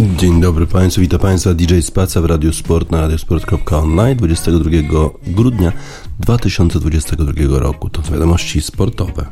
Dzień dobry Państwu, witam Państwa DJ Spaca w Radio Sport na radiosport.online 22 grudnia 2022 roku. To wiadomości sportowe.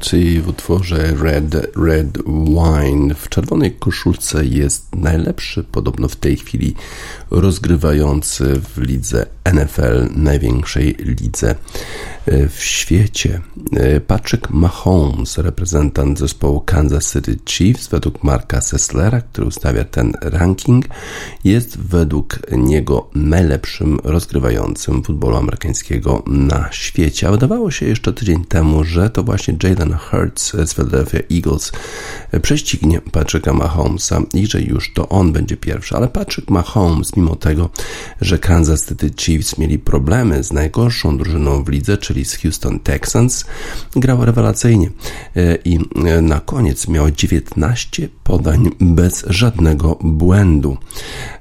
UB40 w utworze Red Red Wine. W czerwonej koszulce jest najlepszy podobno w tej chwili rozgrywający w lidze NFL, największej lidze w świecie. E, Patrick Mahomes, reprezentant zespołu Kansas City Chiefs, według Marka Sesslera, który ustawia ten ranking, jest według niego najlepszym rozgrywającym futbolu amerykańskiego na świecie. A wydawało się jeszcze tydzień temu, że to właśnie Jalen Hurts z Philadelphia Eagles prześcignie Patricka Mahomesa i że już to on będzie pierwszy. Ale Patrick Mahomes, mimo tego, że Kansas City Chiefs mieli problemy z najgorszą drużyną w lidze, czyli z Houston Texans, grał rewelacyjnie e, i e, na koniec miał 19 podań bez żadnego błędu.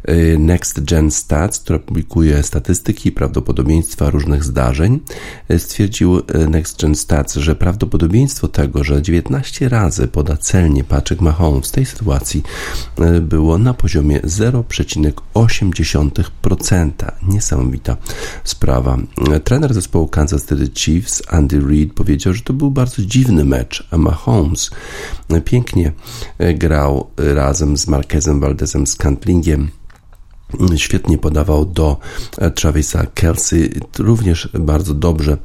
E, Next Gen Stats, która publikuje statystyki prawdopodobieństwa różnych zdarzeń, stwierdził Next Gen Stats, że prawdopodobieństwo tego, że 19 razy poda celnie Patrick Mahomes w tej sytuacji było na poziomie 0,8%. Niesamowita sprawa. Trener zespołu Kansas City Chiefs Andy Reid powiedział, że to był bardzo dziwny mecz, a Mahomes pięknie grał razem z Marquezem Valdezem Scantlingiem Świetnie podawał do Travisa Kelsey, również bardzo dobrze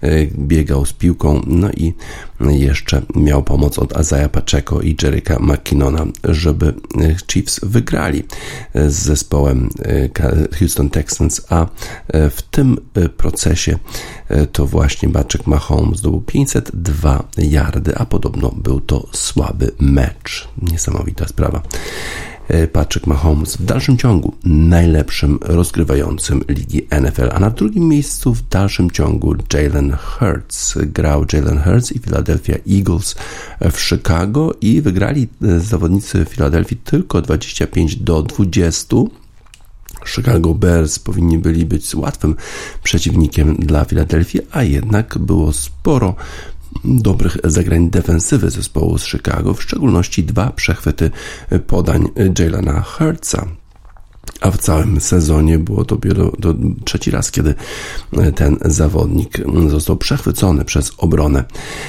e, biegał z piłką, no i jeszcze miał pomoc od Azaja Pacheco i Jerryka McKinnona, żeby Chiefs wygrali z zespołem e, Houston Texans, a e, w tym procesie to właśnie Patrick Mahomes zdobył 502 yardy, a podobno był to słaby mecz. Niesamowita sprawa. E, Patrick Mahomes w dalszym ciągu najlepszym rozgrywającym ligi NFL, a na drugim miejscu w dalszym ciągu Jalen Hurts. Grał Jalen Hurts i Philadelphia Eagles w Chicago i wygrali e, zawodnicy Philadelphia tylko 25 do 20. Chicago Bears powinni byli być łatwym przeciwnikiem dla Filadelfii, a jednak było sporo dobrych zagrań defensywy zespołu z Chicago, w szczególności dwa przechwyty podań Jalena Hurtsa a w całym sezonie było dopiero do trzeci raz, kiedy e, ten zawodnik został przechwycony przez obronę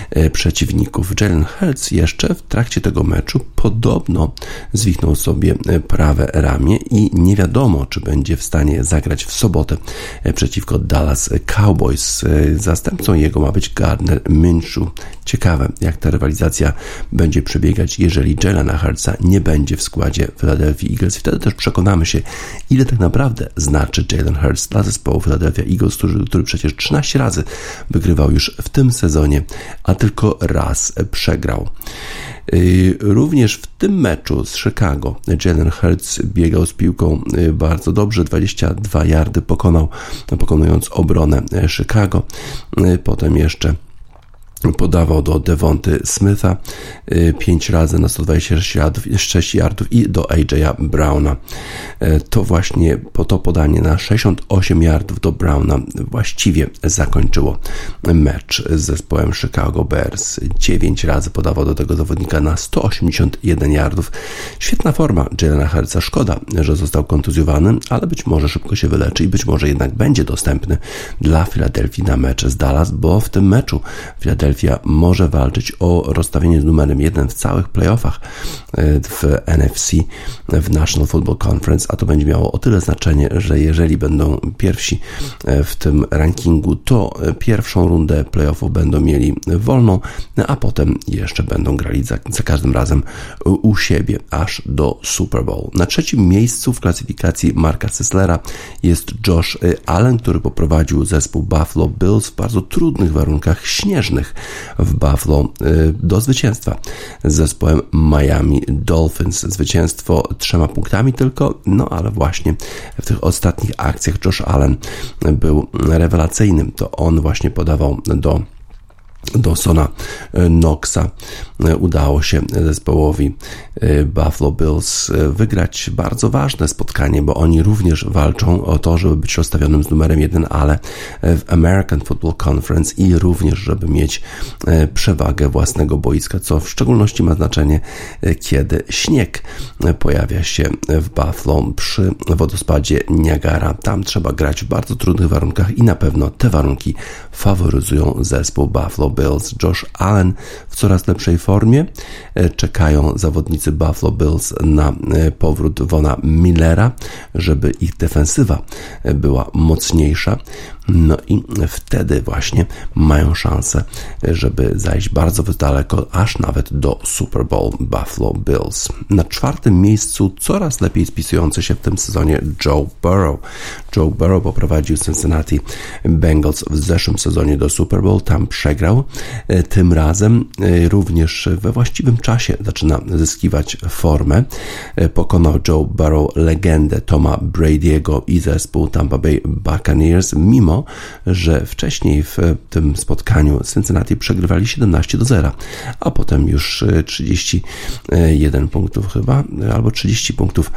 e, przeciwników. Jalen Hurts jeszcze w trakcie tego meczu podobno zwichnął sobie e, prawe ramię i nie wiadomo, czy będzie w stanie zagrać w sobotę przeciwko Dallas Cowboys. Zastępcą jego ma być Gardner Minshew. Ciekawe, jak ta rywalizacja będzie przebiegać, jeżeli Jalena Hurtsa nie będzie w składzie Philadelphia Eagles. Wtedy też przekonamy się, ile tak naprawdę znaczy Jalen Hurts dla zespołu Philadelphia Eagles, który, który przecież 13 razy wygrywał już w tym sezonie, a tylko raz przegrał. Y, również w tym meczu z Chicago Jalen Hurts biegał z piłką y, bardzo dobrze, 22 yardy pokonał, pokonując obronę Chicago. Y, potem jeszcze podawał do Devonty Smitha 5 y, razy na 126 yardów, 6 yardów i do AJ'a Browna. Y, to właśnie po to podanie na 68 yardów do Browna właściwie zakończyło mecz z zespołem Chicago Bears. 9 razy podawał do tego zawodnika na 181 yardów. Świetna forma Jalena Herca. Szkoda, że został kontuzjowany, ale być może szybko się wyleczy i być może jednak będzie dostępny dla Filadelfii na mecz z Dallas, bo w tym meczu Philadelphia Może walczyć o rozstawienie z numerem 1 w całych playoffach e, w NFC, w National Football Conference, a to będzie miało o tyle znaczenie, że jeżeli będą pierwsi e, w tym rankingu, to pierwszą rundę playoffów będą mieli wolną, a potem jeszcze będą grali za, za każdym razem u siebie aż do Super Bowl. Na trzecim miejscu w klasyfikacji Marka Sesslera jest Josh Allen, który poprowadził zespół Buffalo Bills w bardzo trudnych warunkach śnieżnych w Buffalo y, do zwycięstwa z zespołem Miami Dolphins. Zwycięstwo trzema punktami tylko, no ale właśnie w tych ostatnich akcjach Josh Allen był rewelacyjnym. To on właśnie podawał do Dawsona e, Knoxa e, udało się zespołowi e, Buffalo Bills wygrać bardzo ważne spotkanie, bo oni również walczą o to, żeby być rozstawionym z numerem jeden, ale w American Football Conference i również, żeby mieć przewagę własnego boiska, co w szczególności ma znaczenie, kiedy śnieg pojawia się w Buffalo przy wodospadzie Niagara. Tam trzeba grać w bardzo trudnych warunkach i na pewno te warunki faworyzują zespół Buffalo Bills. Josh Allen w coraz lepszej formie. E, czekają zawodnicy Buffalo Bills na e, powrót Vona Millera, żeby ich defensywa e, była mocniejsza. No i wtedy właśnie mają szansę, żeby zajść bardzo daleko, aż nawet do Super Bowl Buffalo Bills. Na czwartym miejscu coraz lepiej spisujący się w tym sezonie Joe Burrow. Joe Burrow poprowadził Cincinnati Bengals w zeszłym sezonie do Super Bowl, tam przegrał. Tym razem również we właściwym czasie zaczyna zyskiwać formę. Pokonał Joe Burrow legendę Toma Brady'ego i zespół Tampa Bay Buccaneers, mimo że wcześniej w tym spotkaniu Cincinnati przegrywali 17 do 0, a potem już 31 punktów chyba, albo 30 punktów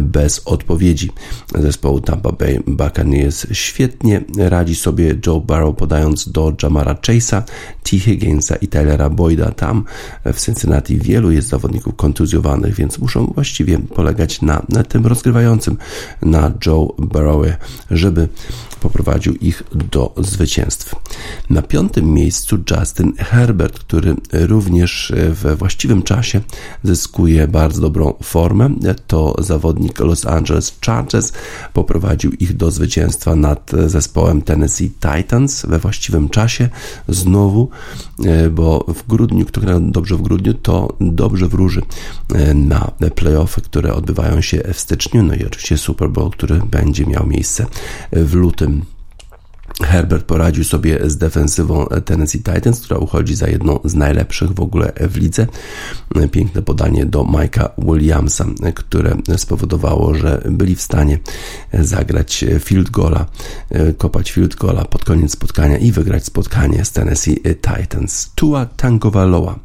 bez odpowiedzi zespołu Tampa Bay Buccaneers. Świetnie radzi sobie Joe Barrow podając do Jamara Chase'a, T. Higginsa i Tylera Boyda. Tam w Cincinnati wielu jest zawodników kontuzjowanych, więc muszą właściwie polegać na, na tym rozgrywającym, na Joe Barrowie, żeby poprowadził ich do zwycięstw. Na piątym miejscu Justin Herbert, który również we właściwym czasie zyskuje bardzo dobrą formę. To zawodnik Los Angeles Chargers poprowadził ich do zwycięstwa nad zespołem Tennessee Titans we właściwym czasie. Znowu, e, bo w grudniu, kto gra dobrze w grudniu, to dobrze wróży e, na playoffy, które odbywają się w styczniu. No i oczywiście Super Bowl, który będzie miał miejsce w lutym. Herbert poradził sobie z defensywą Tennessee Titans, która uchodzi za jedną z najlepszych w ogóle w lidze. Piękne podanie do Mike'a Williamsa, które spowodowało, że byli w stanie zagrać field goala, kopać field goala pod koniec spotkania i wygrać spotkanie z Tennessee Titans. Tua Tagovailoa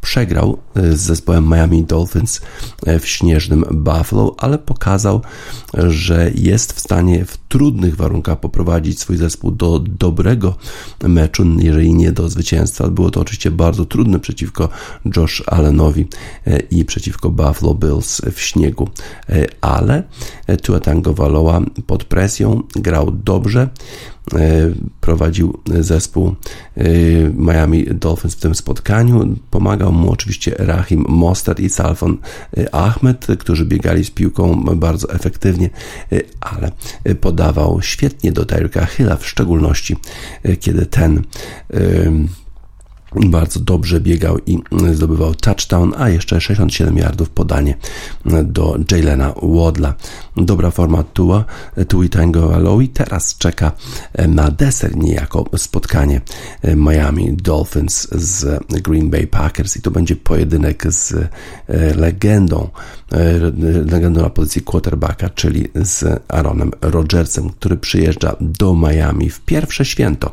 przegrał z zespołem Miami Dolphins w śnieżnym Buffalo, ale pokazał, że jest w stanie w trudnych warunkach poprowadzić swój zespół do do dobrego meczu, jeżeli nie do zwycięstwa. Było to oczywiście bardzo trudne przeciwko Josh Allenowi i przeciwko Buffalo Bills w śniegu, ale Tua Tagovailoa pod presją grał dobrze. E, prowadził zespół e, Miami Dolphins w tym spotkaniu. Pomagał mu oczywiście Rahim Mostert i Salfon e, Ahmed, którzy biegali z piłką bardzo efektywnie, ale podawał świetnie do Tyreeka Hilla, w szczególności kiedy ten bardzo dobrze biegał i zdobywał touchdown, a jeszcze 67 yardów podanie do Jalena Wadla. Dobra forma Tua, Tui Tango Aloe teraz czeka na deser niejako spotkanie Miami Dolphins z Green Bay Packers i to będzie pojedynek z legendą, legendą na pozycji quarterbacka, czyli z Aaronem Rodgersem, który przyjeżdża do Miami w pierwsze święto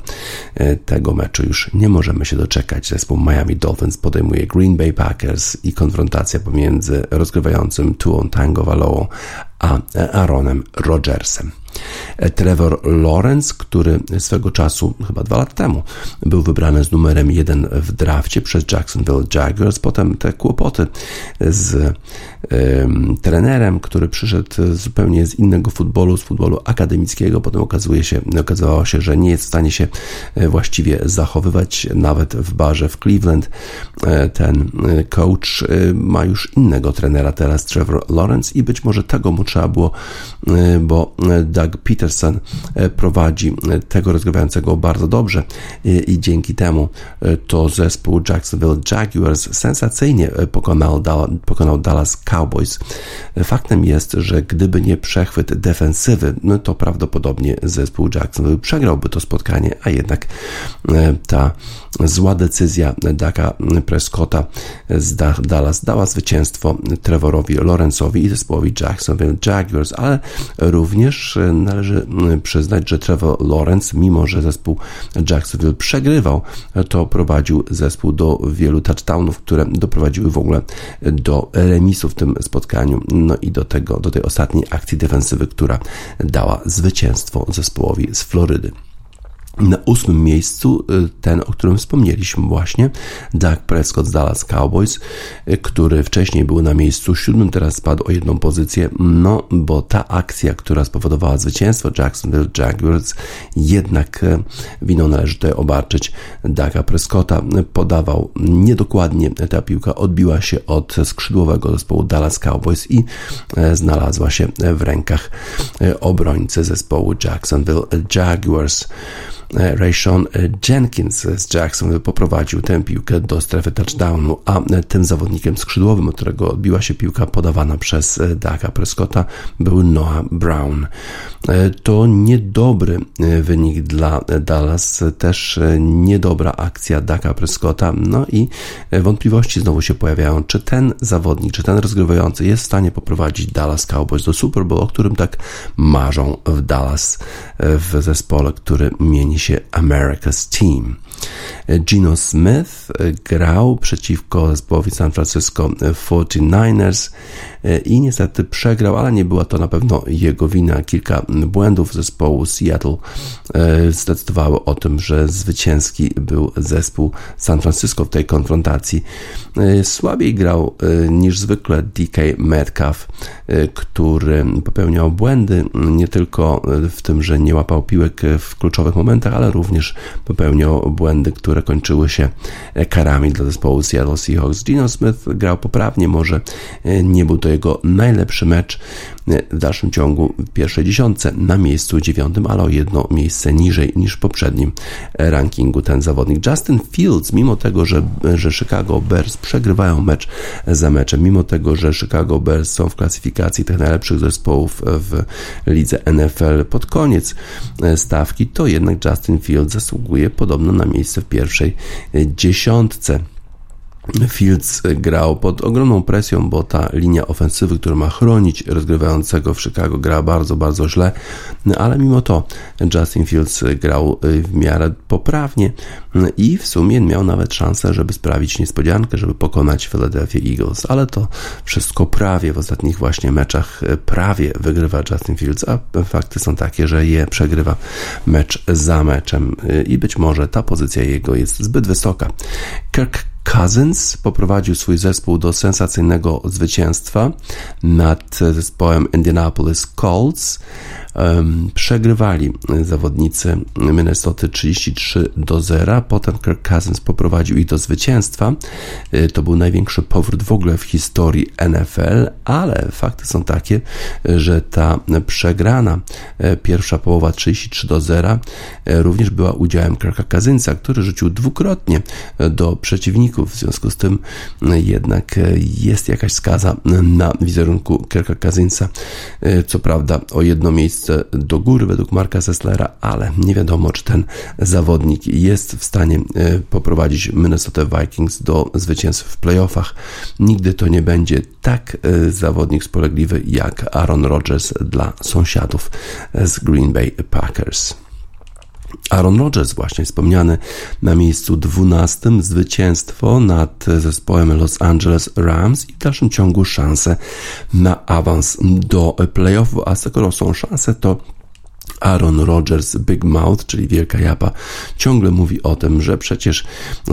tego meczu. Już nie możemy się doczekać czekać. Zespół Miami Dolphins podejmuje Green Bay Packers i konfrontacja pomiędzy rozgrywającym Tuą Tango Valoą a Aaronem Rodgersem. Trevor Lawrence, który swego czasu, chyba dwa lata temu, był wybrany z numerem jeden w drafcie przez Jacksonville Jaguars. Potem te kłopoty z trenerem, który przyszedł zupełnie z innego futbolu, z futbolu akademickiego. Potem okazuje się, okazało się, że nie jest w stanie się e, właściwie zachowywać nawet w barze w Cleveland. E, ten e, coach ma już innego trenera teraz, Trevor Lawrence i być może tego mu trzeba było, bo Doug Peterson e, prowadzi e, tego rozgrywającego bardzo dobrze i dzięki temu e, to zespół Jacksonville Jaguars sensacyjnie pokonał, pokonał Dallas Cowboys. Faktem jest, że gdyby nie przechwyt defensywy, no to prawdopodobnie zespół Jacksonville przegrałby to spotkanie, a jednak ta zła decyzja Daka Prescotta z Dallas dała zwycięstwo Trevorowi Lawrence'owi i zespołowi Jacksonville Jaguars, ale również należy przyznać, że Trevor Lawrence, mimo że zespół Jacksonville przegrywał, to prowadził zespół do wielu touchdownów, które doprowadziły w ogóle do remisu w tym spotkaniu, no i do tego, do tej ostatniej akcji defensywy, która dała zwycięstwo zespołowi z Florydy. Na ósmym miejscu y, ten, o którym wspomnieliśmy właśnie, Doug Prescott z Dallas Cowboys, y, który wcześniej był na miejscu siódmym, teraz spadł o jedną pozycję, no bo ta akcja, która spowodowała zwycięstwo Jacksonville Jaguars, jednak y, winą należy tutaj obarczyć Douga Prescotta. Podawał niedokładnie, ta piłka odbiła się od skrzydłowego zespołu Dallas Cowboys i znalazła się w rękach obrońcy zespołu Jacksonville Jaguars. E, Rayshon Jenkins z Jackson poprowadził tę piłkę do strefy touchdownu, a tym zawodnikiem skrzydłowym, od którego odbiła się piłka podawana przez Daga Prescotta, był Noah Brown. E, to niedobry e, wynik dla Dallas, też niedobra akcja Daga Prescotta, no i wątpliwości znowu się pojawiają, czy ten zawodnik, czy ten rozgrywający jest w stanie poprowadzić Dallas Cowboys do Super Bowl, o którym tak marzą w Dallas w zespole, który mieni się America's Team. Gino Smith grał przeciwko zespołowi San Francisco 49ers i niestety przegrał, ale nie była to na pewno jego wina. Kilka błędów zespołu Seattle e, zdecydowało o tym, że zwycięski był zespół San Francisco w tej konfrontacji. E, słabiej grał e, niż zwykle DK Metcalf, który popełniał błędy nie tylko w tym, że nie łapał piłek w kluczowych momentach, ale również popełniał błędy, które kończyły się karami dla zespołu Seattle Seahawks. Gino Smith grał poprawnie, może nie był to jego najlepszy mecz w dalszym ciągu w pierwszej dziesiątce na miejscu dziewiątym, ale o jedno miejsce niżej niż w poprzednim rankingu ten zawodnik. Justin Fields, mimo tego, że, że Chicago Bears przegrywają mecz za meczem, mimo tego, że Chicago Bears są w klasyfikacji tych najlepszych zespołów w lidze NFL pod koniec stawki, to jednak Justin Fields zasługuje podobno na miejsce w pierwszej dziesiątce. Fields grał pod ogromną presją, bo ta linia ofensywy, która ma chronić rozgrywającego w Chicago, gra bardzo, bardzo źle, ale mimo to Justin Fields grał w miarę poprawnie i w sumie miał nawet szansę, żeby sprawić niespodziankę, żeby pokonać Philadelphia Eagles, ale to wszystko prawie w ostatnich właśnie meczach prawie wygrywa Justin Fields, a fakty są takie, że je przegrywa mecz za meczem i być może ta pozycja jego jest zbyt wysoka. Kirk Cousins poprowadził swój zespół do sensacyjnego zwycięstwa nad zespołem Indianapolis Colts przegrywali zawodnicy Minnesota 33 do 0. Potem Kirk Cousins poprowadził ich do zwycięstwa. E, to był największy powrót w ogóle w historii NFL, ale fakty są takie, że ta przegrana e, pierwsza połowa 33 do 0 e, również była udziałem Kirka Cousinsa, który rzucił dwukrotnie do przeciwników. W związku z tym jednak jest jakaś skaza na wizerunku Kirka Cousinsa. Co prawda o jedno miejsce miejsce do góry według Marka Sesslera, ale nie wiadomo, czy ten zawodnik jest w stanie e, poprowadzić Minnesota Vikings do zwycięstw w playoffach. Nigdy to nie będzie tak e, zawodnik spolegliwy jak Aaron Rodgers dla sąsiadów z Green Bay Packers. Aaron Rodgers, właśnie wspomniany na miejscu 12, zwycięstwo nad zespołem Los Angeles Rams i w dalszym ciągu szanse na awans do playoffu, a skoro są szanse, to Aaron Rodgers, Big Mouth, czyli Wielka Japa, ciągle mówi o tym, że przecież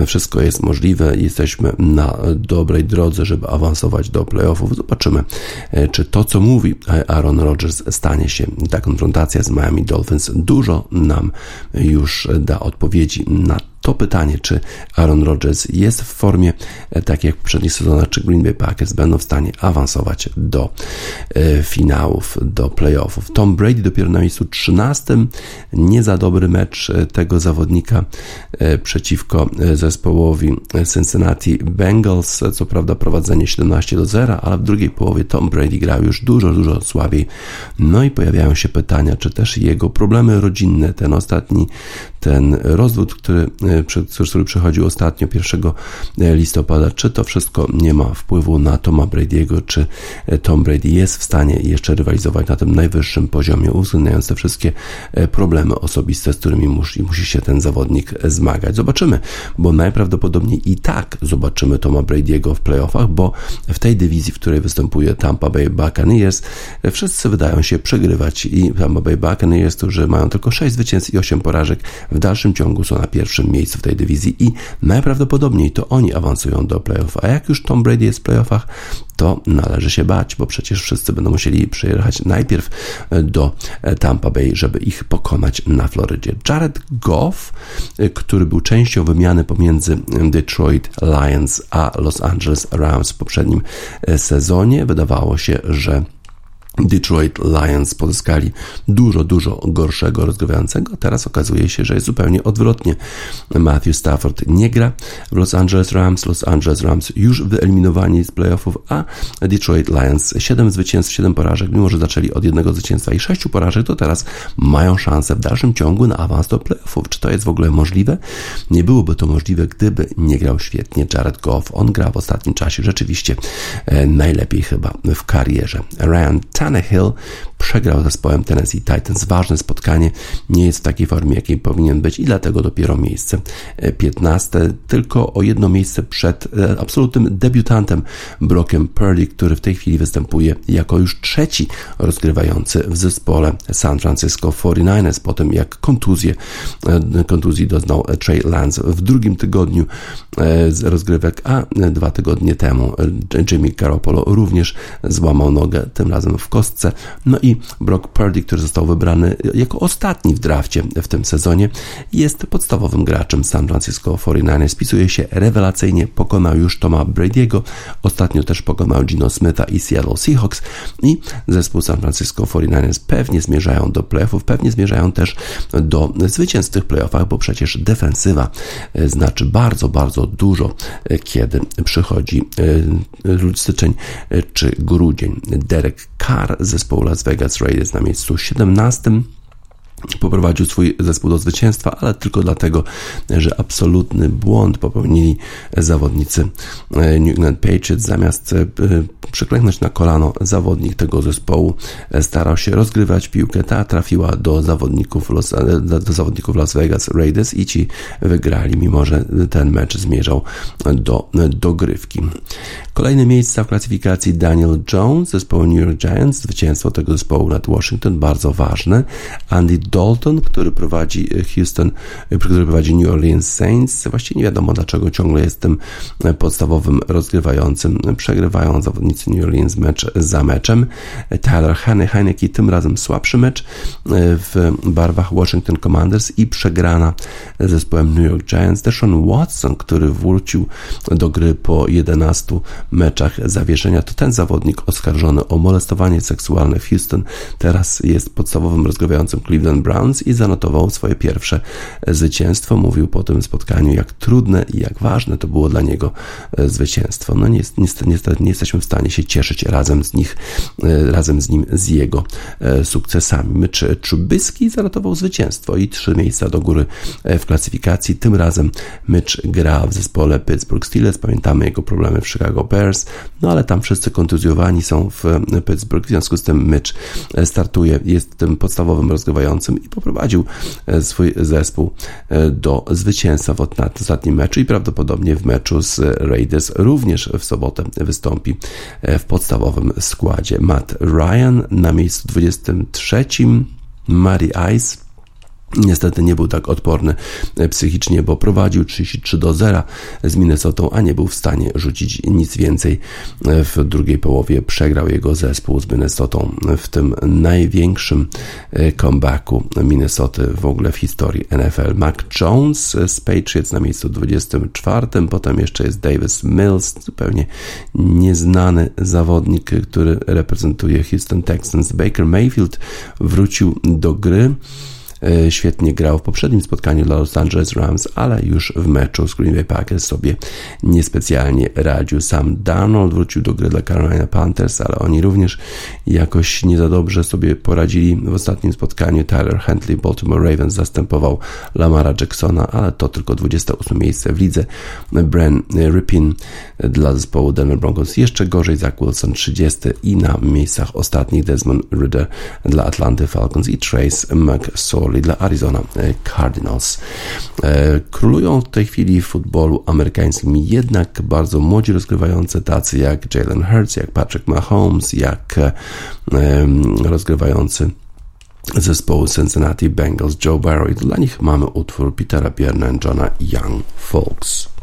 wszystko jest możliwe, jesteśmy na dobrej drodze, żeby awansować do playoffów. Zobaczymy, e, czy to, co mówi Aaron Rodgers, stanie się. Ta konfrontacja z Miami Dolphins dużo nam już da odpowiedzi na to pytanie, czy Aaron Rodgers jest w formie, e, tak jak poprzednich sezonach, czy Green Bay Packers będą w stanie awansować do e, finałów, do playoffów. Tom Brady dopiero na miejscu 13. Nie za dobry mecz e, tego zawodnika przeciwko zespołowi Cincinnati Bengals. Co prawda prowadzenie 17 do 0, ale w drugiej połowie Tom Brady grał już dużo, dużo słabiej. No i pojawiają się pytania, czy też jego problemy rodzinne, ten ostatni, ten rozwód, który który przechodził ostatnio 1 e, listopada, czy to wszystko nie ma wpływu na Toma Brady'ego, czy e, Tom Brady jest w stanie jeszcze rywalizować na tym najwyższym poziomie, uwzględniając te wszystkie e, problemy osobiste, z którymi musi, musi się ten zawodnik zmagać. Zobaczymy, bo najprawdopodobniej i tak zobaczymy Toma Brady'ego w playoffach, bo w tej dywizji, w której występuje Tampa Bay Buccaneers, wszyscy wydają się przegrywać i Tampa Bay Buccaneers, którzy mają tylko 6 zwycięstw i 8 porażek, w dalszym ciągu są na pierwszym miejscu w tej dywizji i najprawdopodobniej to oni awansują do playoff. A jak już Tom Brady jest w playoffach, to należy się bać, bo przecież wszyscy będą musieli przyjechać najpierw do Tampa Bay, żeby ich pokonać na Florydzie. Jared Goff, który był częścią wymiany pomiędzy Detroit Lions a Los Angeles Rams w poprzednim sezonie, wydawało się, że Detroit Lions pozyskali dużo, dużo gorszego rozgrywającego. Teraz okazuje się, że jest zupełnie odwrotnie. Matthew Stafford nie gra w Los Angeles Rams. Los Angeles Rams już wyeliminowani z playoffów, a Detroit Lions 7 zwycięstw, 7 porażek. Mimo, że zaczęli od jednego zwycięstwa i 6 porażek, to teraz mają szansę w dalszym ciągu na awans do playoffów. Czy to jest w ogóle możliwe? Nie byłoby to możliwe, gdyby nie grał świetnie Jared Goff. On gra w ostatnim czasie rzeczywiście e, najlepiej chyba w karierze. Ryan Tannehill przegrał zespołem Tennessee Titans. Ważne spotkanie, nie jest w takiej formie, jakiej powinien być i dlatego dopiero miejsce 15, e, tylko o jedno miejsce przed e, absolutnym debiutantem Brockiem Purdy, który w tej chwili występuje jako już trzeci rozgrywający w zespole San Francisco 49ers, po tym jak kontuzję, e, kontuzji doznał Trey Lance w drugim tygodniu z rozgrywek, a dwa tygodnie temu Jimmy Garoppolo również złamał nogę, tym razem w kostce. No i Brock Purdy, który został wybrany jako ostatni w drafcie w tym sezonie, jest podstawowym graczem San Francisco 49ers. Spisuje się rewelacyjnie, pokonał już Toma Brady'ego, ostatnio też pokonał Gino Smitha i Seattle Seahawks i zespół San Francisco 49ers pewnie zmierzają do playoffów, pewnie zmierzają też do zwycięstw w tych playoffach, bo przecież defensywa e, znaczy bardzo, bardzo dużo, e, kiedy przychodzi e, styczeń czy grudzień. Derek Carr zespołu Las Vegas Raiders na miejscu 17. poprowadził swój zespół do zwycięstwa, ale tylko dlatego, że absolutny błąd popełnili zawodnicy e, New England Patriots. Zamiast e, przyklęknąć na kolano, zawodnik tego zespołu e, starał się rozgrywać piłkę. Ta trafiła do zawodników Los, do zawodników Las Vegas Raiders i ci wygrali, mimo że ten mecz zmierzał do dogrywki. Kolejne miejsca w klasyfikacji Daniel Jones, zespołu New York Giants, zwycięstwo tego zespołu nad Washington, bardzo ważne. Andy Dalton, który prowadzi Houston, który prowadzi New Orleans Saints. Właściwie nie wiadomo dlaczego ciągle jest tym podstawowym rozgrywającym. Przegrywają zawodnicy New Orleans mecz za meczem. Tyler Heineke tym razem słabszy mecz w barwach Washington Commanders i przegrana z zespołem New York Giants. Deshaun Watson, który wrócił do gry po 11 meczach zawieszenia, to ten zawodnik oskarżony o molestowanie seksualne w Houston teraz jest podstawowym rozgrywającym Cleveland Browns i zanotował swoje pierwsze zwycięstwo. Mówił po tym spotkaniu, jak trudne i jak ważne to było dla niego e, zwycięstwo. No niestety, niestety nie jesteśmy w stanie się cieszyć razem z nich, e, razem z nim, z jego e, sukcesami. Mycz Czubyski zanotował zwycięstwo i trzy miejsca do góry w klasyfikacji. Tym razem Mycz gra w zespole Pittsburgh Steelers. Pamiętamy jego problemy w Chicago Bears, no ale tam wszyscy kontuzjowani są w Pittsburgh, w związku z tym Mitch startuje, jest tym podstawowym rozgrywającym i poprowadził e, swój zespół e, do zwycięstwa w ostatnim meczu i prawdopodobnie w meczu z Raiders również w sobotę wystąpi e, w podstawowym składzie. Matt Ryan na miejscu 23, Mary Ice Niestety nie był tak odporny e, psychicznie, bo prowadził 33 do 0 z Minnesotą, a nie był w stanie rzucić nic więcej. E, w drugiej połowie przegrał jego zespół z Minnesotą w tym największym e, comebacku Minnesoty w ogóle w historii NFL. Mac Jones z Patriots na miejscu 24, potem jeszcze jest Davis Mills, zupełnie nieznany zawodnik, który reprezentuje Houston Texans. Baker Mayfield wrócił do gry. E, świetnie grał w poprzednim spotkaniu dla Los Angeles Rams, ale już w meczu z Green Bay Packers sobie niespecjalnie radził. Sam Darnold wrócił do gry dla Carolina Panthers, ale oni również jakoś nie za dobrze sobie poradzili w ostatnim spotkaniu. Tyler Huntley Baltimore Ravens zastępował Lamara Jacksona, ale to tylko 28 miejsce w lidze. Bren Rippin dla zespołu Denver Broncos jeszcze gorzej, Zach Wilson 30 i na miejscach ostatnich Desmond Ridder dla Atlanty Falcons i Trace McSorley dla Arizona e, Cardinals. E, królują w tej chwili w futbolu amerykańskim jednak bardzo młodzi rozgrywający, tacy jak Jalen Hurts, jak Patrick Mahomes, jak e, rozgrywający zespołu Cincinnati Bengals Joe Barrow i dla nich mamy utwór Petera Pierna i Johna Young Folks.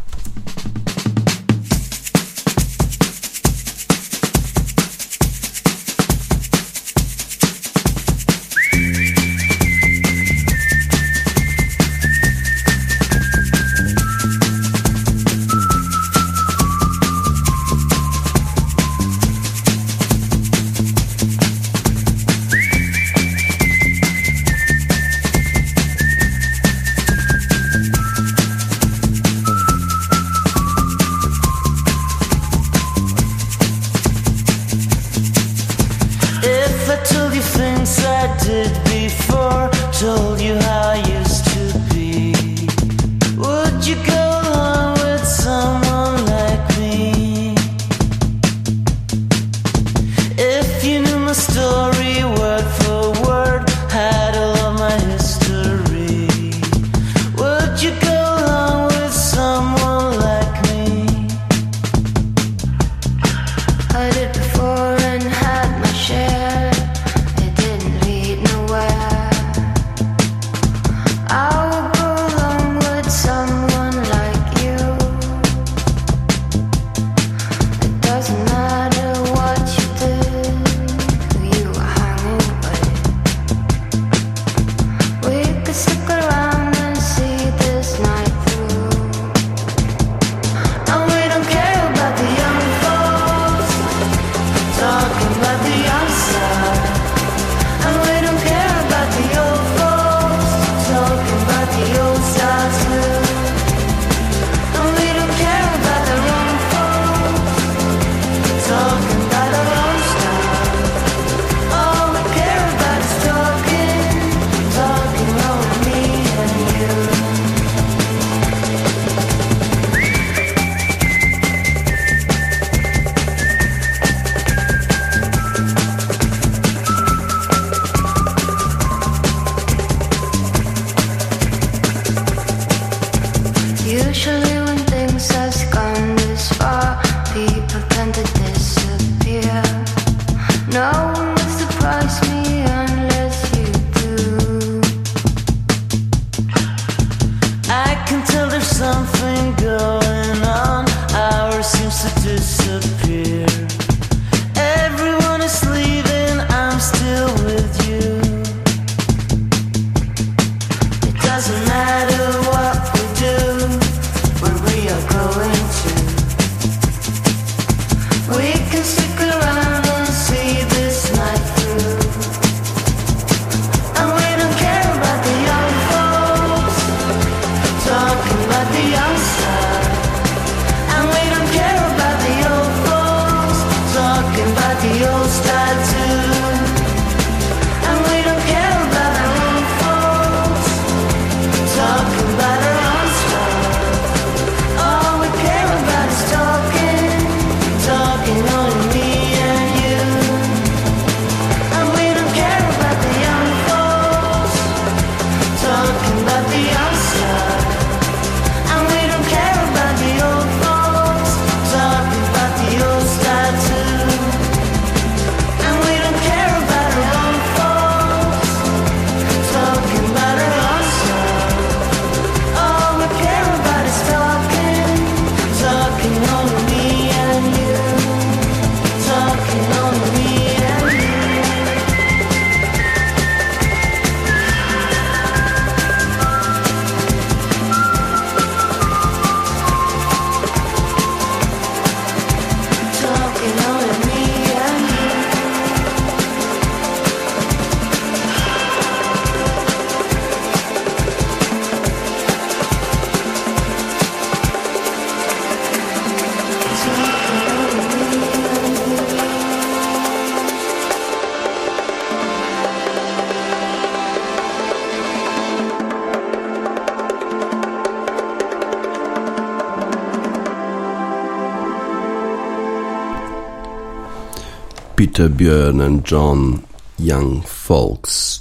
Peter and John Young Folks.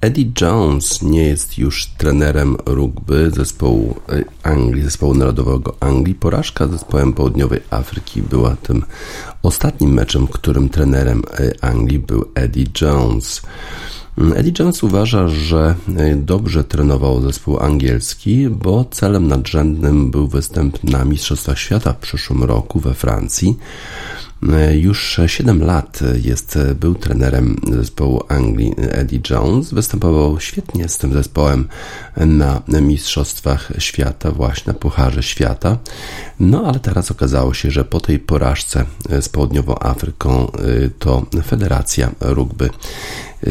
Eddie Jones nie jest już trenerem rugby zespołu e, Anglii, zespołu narodowego Anglii. Porażka z zespołem Południowej Afryki była tym ostatnim meczem, którym trenerem e, Anglii był Eddie Jones. Mm, Eddie Jones uważa, że e, dobrze trenował zespół angielski, bo celem nadrzędnym był występ na Mistrzostwach Świata w przyszłym roku we Francji. Już 7 lat jest, był trenerem zespołu Anglii Eddie Jones. Występował świetnie z tym zespołem na Mistrzostwach Świata, właśnie na Pucharze Świata. No ale teraz okazało się, że po tej porażce z Południową Afryką to Federacja Rugby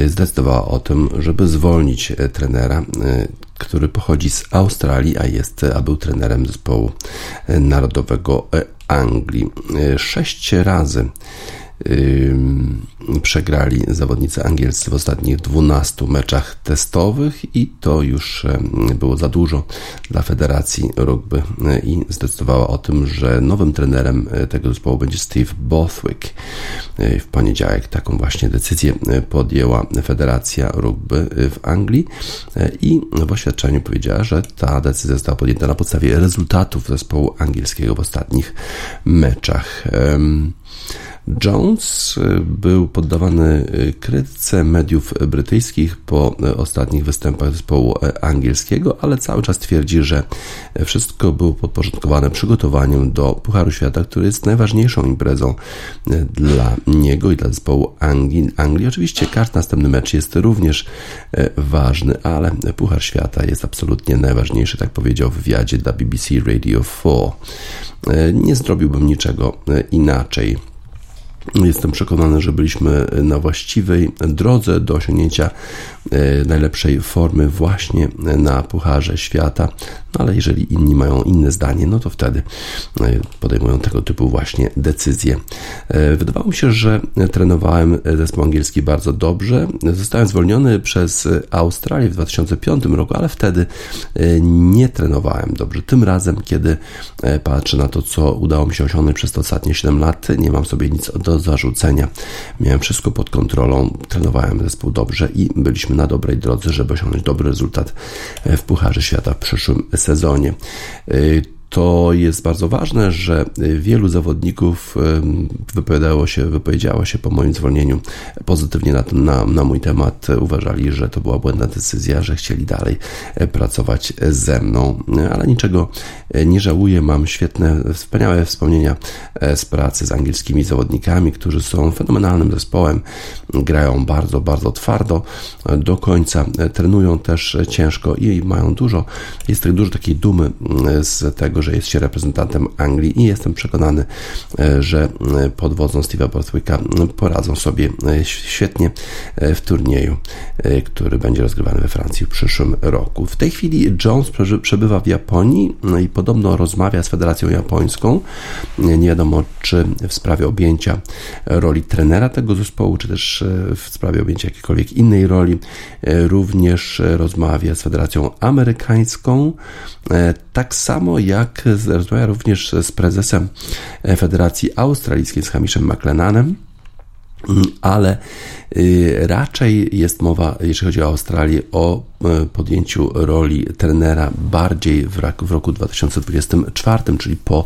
zdecydowała o tym, żeby zwolnić trenera, który pochodzi z Australii, a jest, a był trenerem zespołu narodowego Anglii. Sześć razy przegrali zawodnicy angielscy w ostatnich 12 meczach testowych i to już było za dużo dla Federacji Rugby i zdecydowała o tym, że nowym trenerem e, tego zespołu będzie Steve Bothwick. E, w poniedziałek taką właśnie decyzję e, podjęła Federacja Rugby w Anglii i w oświadczeniu powiedziała, że ta decyzja została podjęta na podstawie rezultatów zespołu angielskiego w ostatnich meczach. Jones y, był poddawany y, krytyce mediów brytyjskich po y, ostatnich występach zespołu angielskiego, ale cały czas twierdzi, że wszystko było podporządkowane przygotowaniu do Pucharu Świata, który jest najważniejszą imprezą dla niego i dla zespołu Anglii. Anglii. Oczywiście każdy następny mecz jest również ważny, ale Puchar Świata jest absolutnie najważniejszy, tak powiedział w wywiadzie dla BBC Radio 4. Nie zrobiłbym niczego inaczej. Jestem przekonany, że byliśmy na właściwej drodze do osiągnięcia e, najlepszej formy właśnie na Pucharze Świata, no ale jeżeli inni mają inne zdanie, no to wtedy e, podejmują tego typu właśnie decyzje. E, wydawało mi się, że trenowałem zespół angielski bardzo dobrze. Zostałem zwolniony przez Australię w 2005 roku, ale wtedy nie trenowałem dobrze. Tym razem, kiedy patrzę na to, co udało mi się osiągnąć przez te ostatnie 7 lat, nie mam sobie nic do zarzucenia. Miałem wszystko pod kontrolą, trenowałem zespół dobrze i byliśmy na dobrej drodze, żeby osiągnąć dobry rezultat w Pucharze Świata w przyszłym sezonie. To jest bardzo ważne, że wielu zawodników wypowiadało się, wypowiedziało się po moim zwolnieniu pozytywnie na, na, na mój temat. Uważali, że to była błędna decyzja, że chcieli dalej pracować ze mną, ale niczego nie żałuję. Mam świetne, wspaniałe wspomnienia z pracy z angielskimi zawodnikami, którzy są fenomenalnym zespołem, grają bardzo, bardzo twardo do końca, trenują też ciężko i mają dużo, jest tak dużo takiej dumy z tego, że jest się reprezentantem Anglii i jestem przekonany, że pod wodzą Steve'a Borthwicka poradzą sobie świetnie w turnieju, który będzie rozgrywany we Francji w przyszłym roku. W tej chwili Jones przebywa w Japonii i podobno rozmawia z Federacją Japońską. Nie wiadomo, czy w sprawie objęcia roli trenera tego zespołu, czy też w sprawie objęcia jakiejkolwiek innej roli. Również rozmawia z Federacją Amerykańską, tak samo jak rozmawia również z prezesem Federacji Australijskiej, z Hamishem McLennanem. Ale y, raczej jest mowa, jeśli chodzi o Australię, o podjęciu roli trenera bardziej w roku 2024, czyli po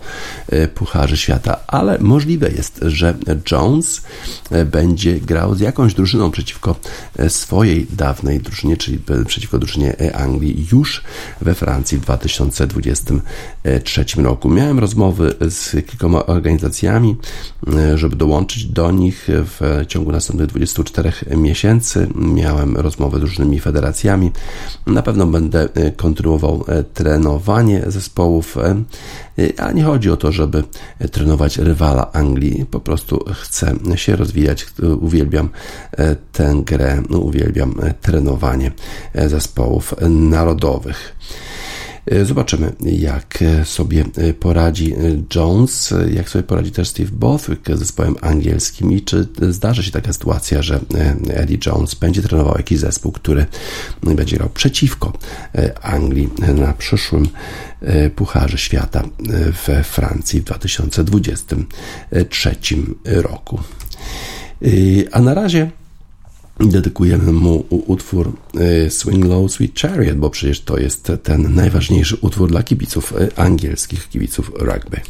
y, Pucharze Świata, ale możliwe jest, że Jones będzie grał z jakąś drużyną przeciwko swojej dawnej drużynie, czyli przeciwko drużynie Anglii już we Francji w 2023 roku. Miałem rozmowy z kilkoma organizacjami, żeby dołączyć do nich w ciągu następnych 24 miesięcy. Miałem rozmowy z różnymi federacjami. Na pewno będę e, kontynuował e, trenowanie zespołów, e, a nie chodzi o to, żeby trenować rywala Anglii. Po prostu chcę się rozwijać. Uwielbiam tę grę, uwielbiam trenowanie zespołów narodowych. E, zobaczymy, jak sobie poradzi Jones, jak sobie poradzi też Steve Bothwick z zespołem angielskim i czy zdarzy się taka sytuacja, że e, Eddie Jones będzie trenował jakiś zespół, który będzie grał przeciwko e, Anglii na przyszłym Pucharze Świata we Francji w 2023 roku. A na razie dedykujemy mu utwór y, Swing Low Sweet Chariot, bo przecież to jest ten najważniejszy utwór dla kibiców y, angielskich, kibiców rugby.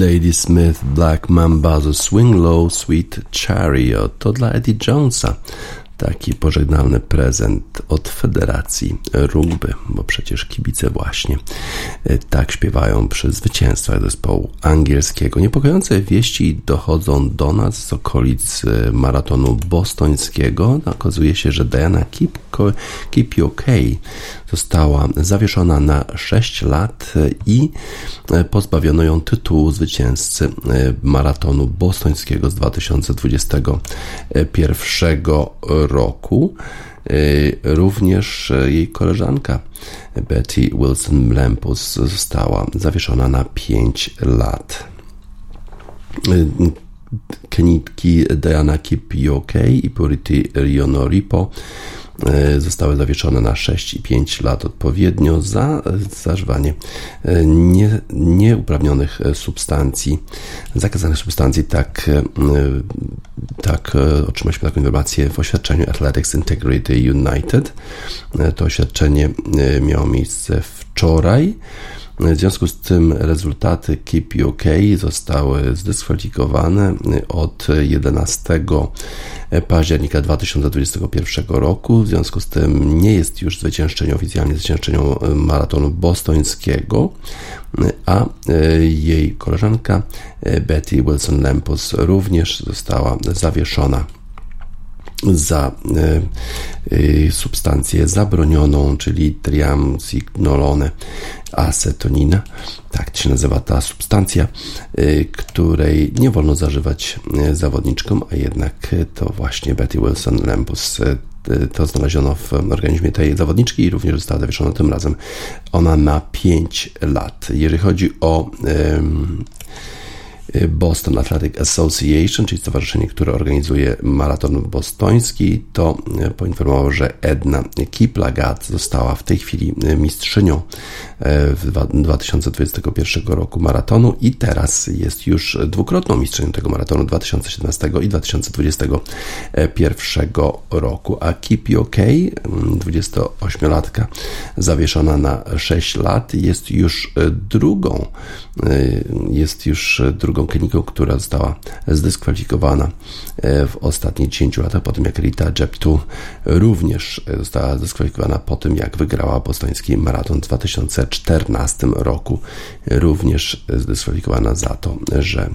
Lady Smith, Black Mamba, The Swing Low, Sweet Chariot to dla Eddie Jonesa taki pożegnalny prezent od Federacji Rugby, bo przecież kibice właśnie e, tak śpiewają przy zwycięstwach zespołu angielskiego. Niepokojące wieści dochodzą do nas z okolic e, maratonu bostońskiego. Okazuje się, że Diana OK została zawieszona na 6 lat i e, pozbawiono ją tytułu zwycięzcy maratonu bostońskiego z 2021 roku. E, również jej koleżanka Betty Wilson Lempus została zawieszona na 5 lat. Kenitki Diana Kipioke i Purity Rionoripo zostały zawieszone na 6 i 5 lat odpowiednio za zażywanie e, nie, nieuprawnionych e, substancji, zakazanych substancji. Tak, tak otrzymaliśmy taką informację w oświadczeniu Athletics Integrity United. To oświadczenie miało miejsce wczoraj. W związku z tym rezultaty Keep UK zostały zdyskwalifikowane od 11 października 2021 roku. W związku z tym nie jest już zwyciężczynią, oficjalnie zwyciężczynią maratonu bostońskiego, a jej koleżanka Betty Wilson-Lempus również została zawieszona za e, e, substancję zabronioną, czyli triamcignolone acetonina, tak się nazywa ta substancja, e, której nie wolno zażywać zawodniczkom, a jednak to właśnie Betty Wilson Lempus to znaleziono w organizmie tej zawodniczki i również została zawieszona tym razem ona na 5 lat. Jeżeli chodzi o Boston Athletic Association, czyli stowarzyszenie, które organizuje maraton bostoński, to e, poinformowało, że Edna Kiplagat została w tej chwili e, mistrzynią e, w 2021 roku maratonu i teraz jest już dwukrotną mistrzynią tego maratonu 2017 i 2021 roku. A Keep OK, 28-latka zawieszona na 6 lat, jest już drugą, jest już drugą drugą kliniką, która została zdyskwalifikowana e, w ostatnich 10 latach, po tym jak Rita Jeptu również została zdyskwalifikowana po tym, jak wygrała bostoński maraton w 2014 roku. Również zdyskwalifikowana za to, że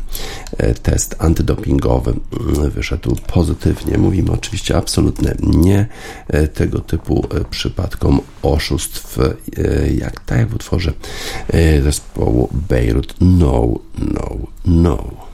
e, test antydopingowy mm, wyszedł pozytywnie. Mówimy oczywiście absolutnie nie e, tego typu przypadkom oszustw, jak tak w utworze zespołu Beirut No, No, No.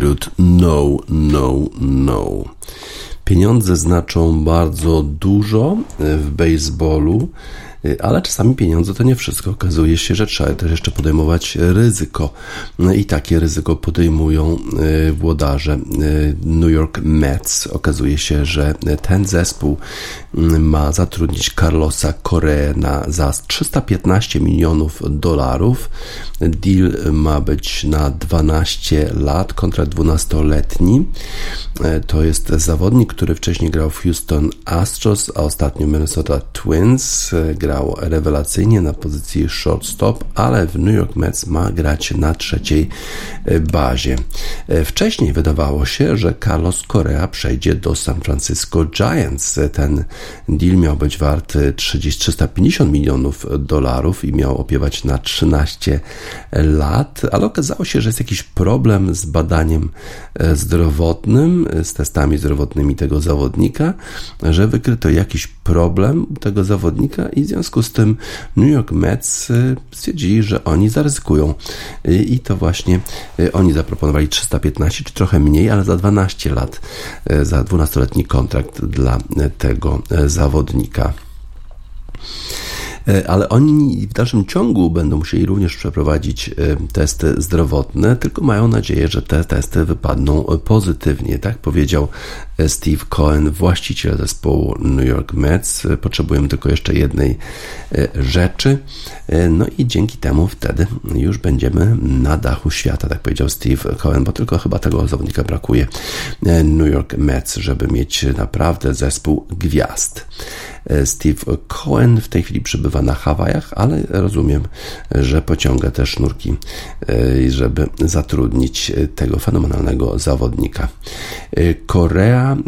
Beirut. No, no, no. Pieniądze znaczą bardzo dużo w baseballu. Y, ale czasami pieniądze to nie wszystko. Okazuje się, że trzeba też jeszcze podejmować ryzyko. No I takie ryzyko podejmują y, włodarze New York Mets. Okazuje się, że ten zespół ma zatrudnić Carlosa Correa za 315 milionów dolarów. Deal ma być na 12 lat, kontrakt 12-letni. To jest zawodnik, który wcześniej grał w Houston Astros, a ostatnio Minnesota Twins. Grał grał rewelacyjnie na pozycji shortstop, ale w New York Mets ma grać na trzeciej e, bazie. E, wcześniej wydawało się, że Carlos Correa przejdzie do San Francisco Giants. Ten deal miał być wart 30, 350 milionów dolarów i miał opiewać na 13 lat, ale okazało się, że jest jakiś problem z badaniem e, zdrowotnym, z testami zdrowotnymi tego zawodnika, że wykryto jakiś problem tego zawodnika i w związku z tym New York Mets y, stwierdzili, że oni zaryzykują y, i to właśnie y, oni zaproponowali 315 czy trochę mniej, ale za 12 lat, za 12-letni kontrakt dla tego zawodnika. Ale oni w dalszym ciągu będą musieli również przeprowadzić testy zdrowotne, tylko mają nadzieję, że te testy wypadną pozytywnie. Tak powiedział Steve Cohen, właściciel zespołu New York Mets. Potrzebujemy tylko jeszcze jednej rzeczy, no i dzięki temu wtedy już będziemy na dachu świata, tak powiedział Steve Cohen, bo tylko chyba tego zawodnika brakuje New York Mets, żeby mieć naprawdę zespół gwiazd. Steve Cohen w tej chwili przebywa na Hawajach, ale rozumiem, że pociąga te sznurki, e, żeby zatrudnić tego fenomenalnego zawodnika. E,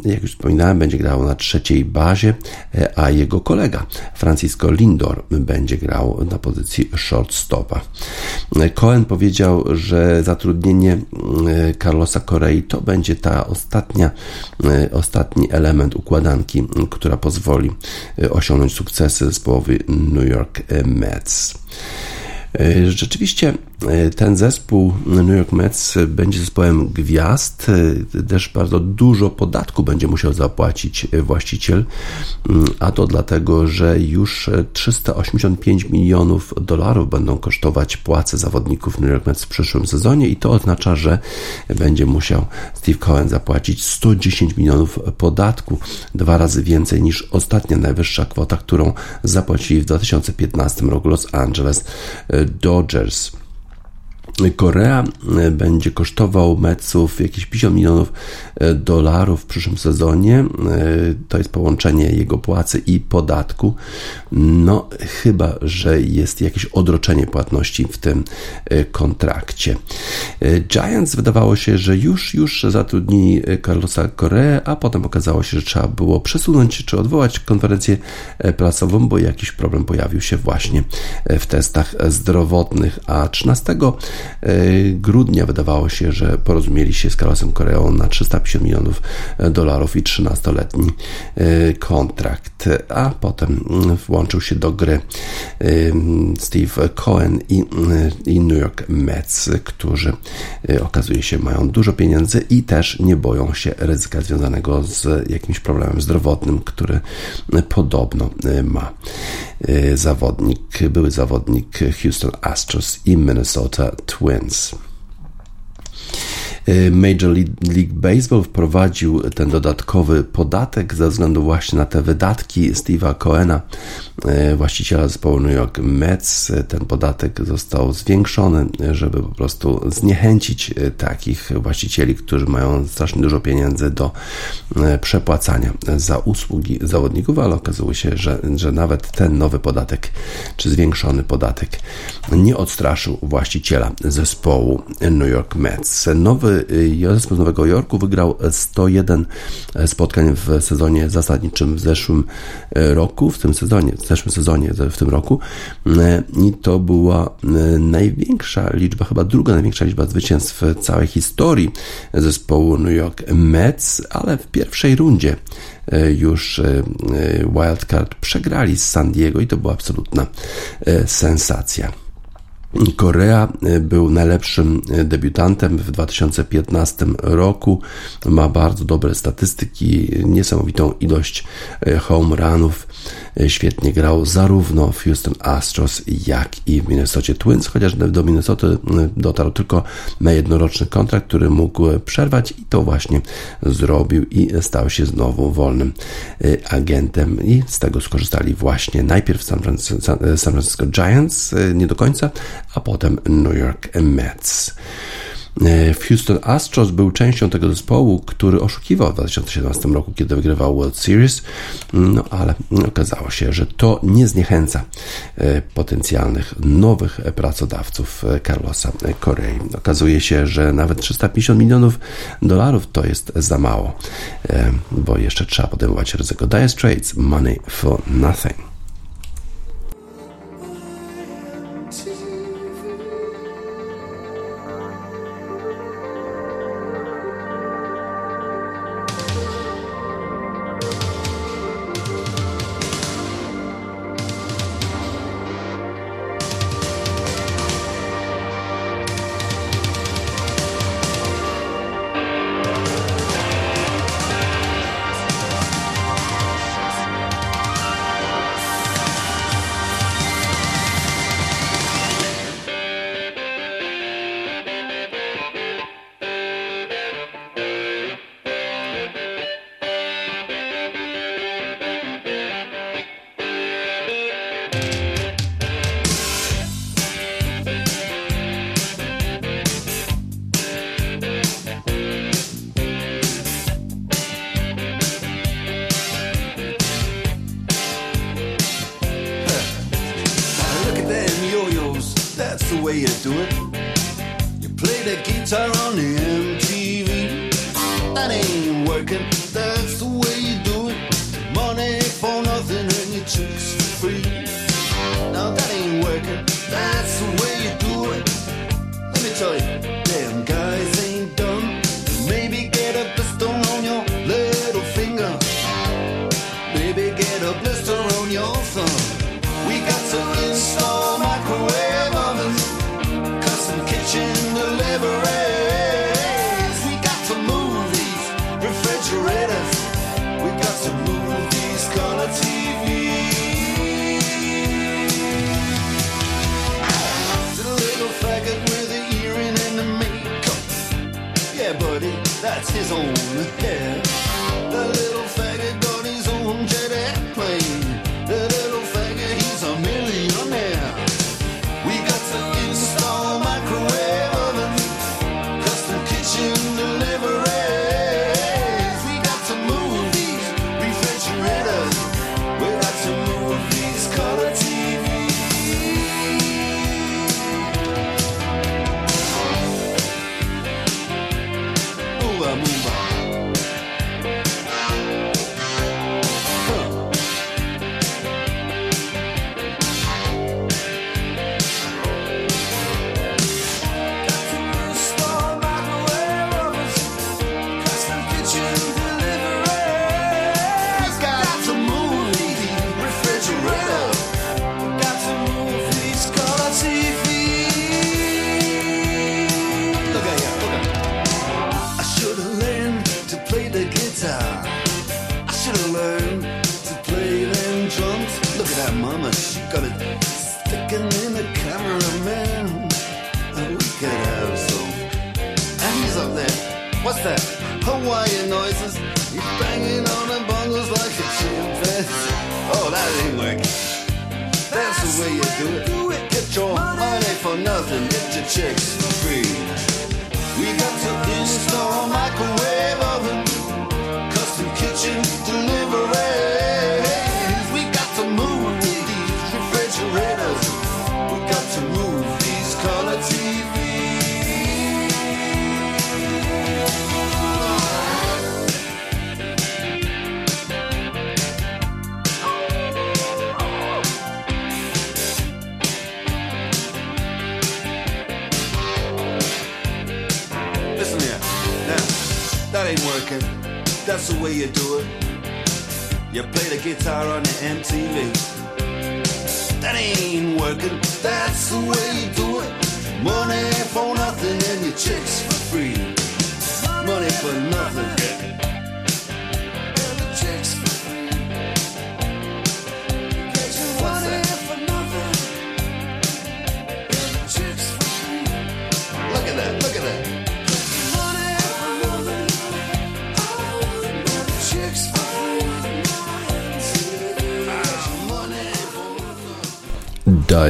Jak już wspominałem, będzie grał na trzeciej bazie, e, a jego kolega Francisco Lindor będzie grał na pozycji shortstopa. Cohen powiedział, że zatrudnienie Carlosa Korei to będzie ta ostatnia, ostatni element układanki, która pozwoli osiągnąć sukcesy zespołowi New York Mets. E, rzeczywiście e, ten zespół New York Mets będzie zespołem gwiazd. E, też bardzo dużo podatku będzie musiał zapłacić właściciel, mm, a to dlatego, że już 385 milionów dolarów będą kosztować płace zawodników New York Mets w przyszłym sezonie i to oznacza, że będzie musiał Steve Cohen zapłacić 110 milionów podatku, dwa razy więcej niż ostatnia najwyższa kwota, którą zapłacili w 2015 roku Los Angeles Dodgers. Korea e, będzie kosztował Metsów jakieś 50 milionów e, dolarów w przyszłym sezonie. E, to jest połączenie jego płacy i podatku. No, chyba, że jest jakieś odroczenie płatności w tym kontrakcie. Giants wydawało się, że już, już zatrudnili Carlosa Korea, a potem okazało się, że trzeba było przesunąć czy odwołać konferencję prasową, bo jakiś problem pojawił się właśnie w testach zdrowotnych. A 13 E, grudnia wydawało się, że porozumieli się z Carlosem Koreą na 350 milionów e, dolarów i 13-letni e, kontrakt, a potem mm, włączył się do gry Steve Cohen i, i New York Mets, którzy okazuje się mają dużo pieniędzy i też nie boją się ryzyka związanego z jakimś problemem zdrowotnym, który podobno ma zawodnik, były zawodnik Houston Astros i Minnesota Twins. Y, Major League Baseball wprowadził ten dodatkowy podatek ze względu właśnie na te wydatki Steve'a Cohena, y, właściciela zespołu New York Mets. Ten podatek został zwiększony, żeby po prostu zniechęcić y, takich właścicieli, którzy mają strasznie dużo pieniędzy do przepłacania za usługi zawodników, ale okazuje się, że, że nawet ten nowy podatek, czy zwiększony podatek nie odstraszył właściciela zespołu New York Mets. Nowy zespół z Nowego Jorku wygrał 101 spotkań w sezonie zasadniczym w zeszłym e, roku, w tym sezonie, w zeszłym sezonie, w tym roku. E, I to była e, największa liczba, chyba druga największa liczba zwycięstw w całej historii zespołu New York Mets, ale w pierwszej rundzie już Wildcard przegrali z San Diego i to była absolutna sensacja. Korea e, był najlepszym e, debiutantem w 2015 roku. Ma bardzo dobre statystyki, niesamowitą ilość e, home runów. Świetnie grał zarówno w Houston Astros, jak i w Minnesota Twins, chociaż do Minnesota dotarł tylko na jednoroczny kontrakt, który mógł przerwać i to właśnie zrobił i stał się znowu wolnym agentem i z tego skorzystali właśnie najpierw San Francisco Giants, nie do końca, a potem New York Mets. E, w Houston Astros był częścią tego zespołu, który oszukiwał w 2017 roku, kiedy wygrywał World Series, no ale okazało się, że to nie zniechęca e, potencjalnych nowych pracodawców e, Carlosa Corei. Okazuje się, że nawet 350 milionów dolarów to jest za mało, bo jeszcze trzeba podejmować ryzyko. Dire Straits, Money for Nothing.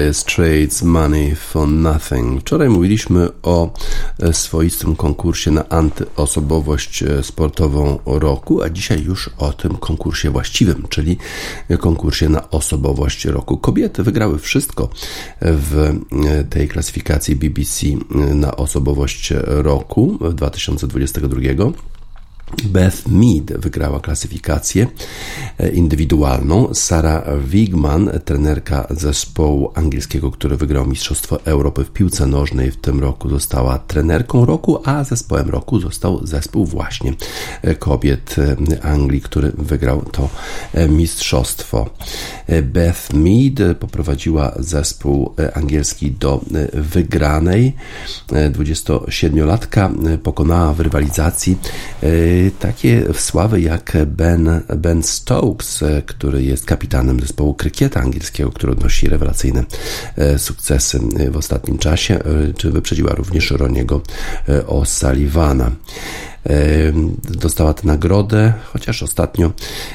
Dire Straits Money for Nothing. Wczoraj mówiliśmy o e, swoistym konkursie na antyosobowość e, sportową roku, a dzisiaj już o tym konkursie właściwym, czyli konkursie na osobowość roku. Kobiety wygrały wszystko w e, tej klasyfikacji BBC na osobowość roku 2022. Beth Mead wygrała klasyfikację e, indywidualną. Sarah Wigman, trenerka zespołu angielskiego, który wygrał Mistrzostwo Europy w piłce nożnej w tym roku, została trenerką roku, a zespołem roku został zespół właśnie e, kobiet e, Anglii, który wygrał to mistrzostwo. Beth Mead poprowadziła zespół angielski do wygranej. 27-latka pokonała w rywalizacji takie sławy jak Ben, ben Stokes, który jest kapitanem zespołu krykieta angielskiego, który odnosi rewelacyjne e, sukcesy w ostatnim czasie, e, czy wyprzedziła również Roniego e, O'Sullivana dostała tę nagrodę, chociaż ostatnio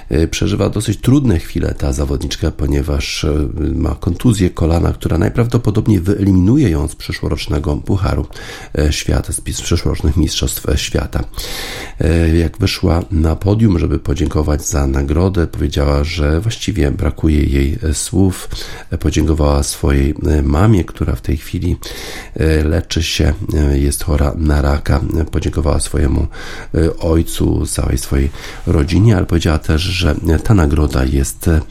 e, przeżywa dosyć trudne chwile ta zawodniczka, ponieważ e, ma kontuzję kolana, która najprawdopodobniej wyeliminuje ją z przyszłorocznego Pucharu e, Świata, z przyszłorocznych Mistrzostw Świata. Jak wyszła na podium, żeby podziękować za nagrodę, powiedziała, że właściwie brakuje jej słów. Podziękowała swojej mamie, która w tej chwili leczy się, jest chora na raka. Podziękowała swojemu ojcu, całej swojej rodzinie, ale powiedziała też, że ta nagroda jest e,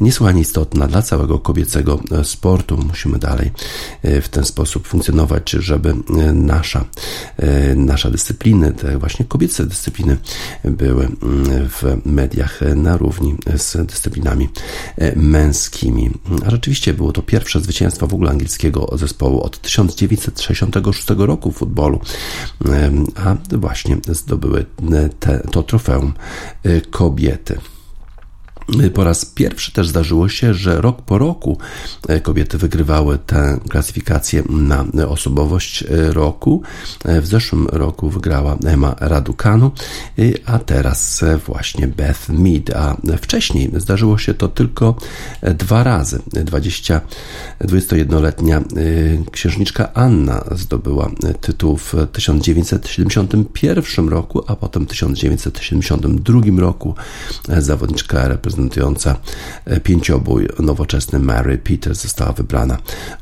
niesłychanie istotna dla całego kobiecego e, sportu. Musimy dalej w ten sposób funkcjonować, żeby nasza, nasza dyscypliny, te właśnie kobiece dyscypliny były w mediach na równi z dyscyplinami męskimi. A rzeczywiście było to pierwsze zwycięstwo w ogóle angielskiego zespołu od 1966 roku w futbolu, a właśnie zdobyły te, to trofeum y, kobiety. Po raz pierwszy też zdarzyło się, że rok po roku e, kobiety wygrywały tę klasyfikację na osobowość e, roku. W zeszłym roku wygrała Emma Raducanu, a teraz właśnie Beth Mead, a wcześniej zdarzyło się to tylko dwa razy. 20, 21-letnia księżniczka Anna zdobyła tytuł w 1971 roku, a potem w 1972 roku zawodniczka reprezentująca reprezentująca e, pięciobój nowoczesny Mary Peters została wybrana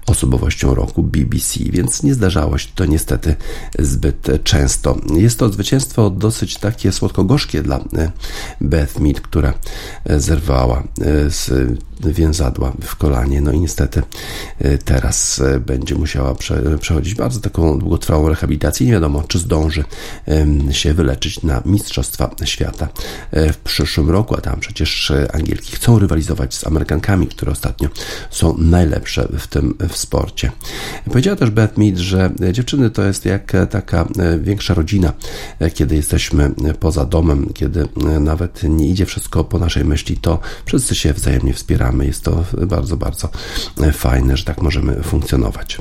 osobowością roku BBC, więc nie zdarzało się to niestety zbyt często. Jest to zwycięstwo dosyć takie słodko-gorzkie dla e, Beth Mead, która e, zerwała z więzadła w kolanie. No i niestety teraz będzie musiała przechodzić bardzo taką długotrwałą rehabilitację. Nie wiadomo, czy zdąży się wyleczyć na Mistrzostwa Świata w przyszłym roku, a tam przecież Angielki chcą rywalizować z Amerykankami, które ostatnio są najlepsze w tym w sporcie. Powiedziała też Beth Mead, że dziewczyny to jest jak taka e, większa rodzina, e, kiedy jesteśmy poza domem, kiedy e, nawet nie idzie wszystko po naszej myśli, to wszyscy się wzajemnie wspieramy. Jest to bardzo, bardzo fajne, że tak możemy funkcjonować.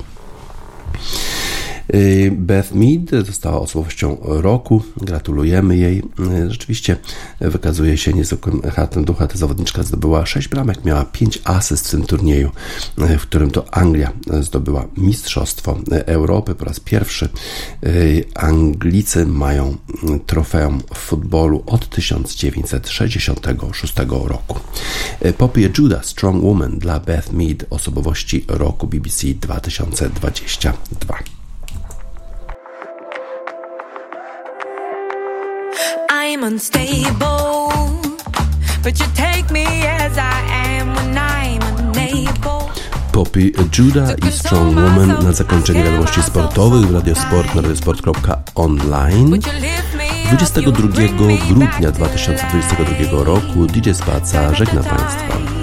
Y, Beth Mead została osobowością roku. Gratulujemy jej. Y, rzeczywiście wykazuje się niezwykłym chatem ducha. Ta zawodniczka zdobyła 6 bramek, miała 5 asyst w tym turnieju, y, w którym to Anglia zdobyła Mistrzostwo Europy po raz pierwszy. Anglicy mają trofeum w futbolu od 1966 roku. Poppy Judah Strong Woman dla Beth Mead osobowości roku BBC 2022. I'm unstable, but you take me as I am when I'm unable. Poppy Judah i Strong Woman na zakończenie wiadomości sportowych w Radiosport na radiosport.online. 22 grudnia 2022 roku DJ Spaca żegna Państwa.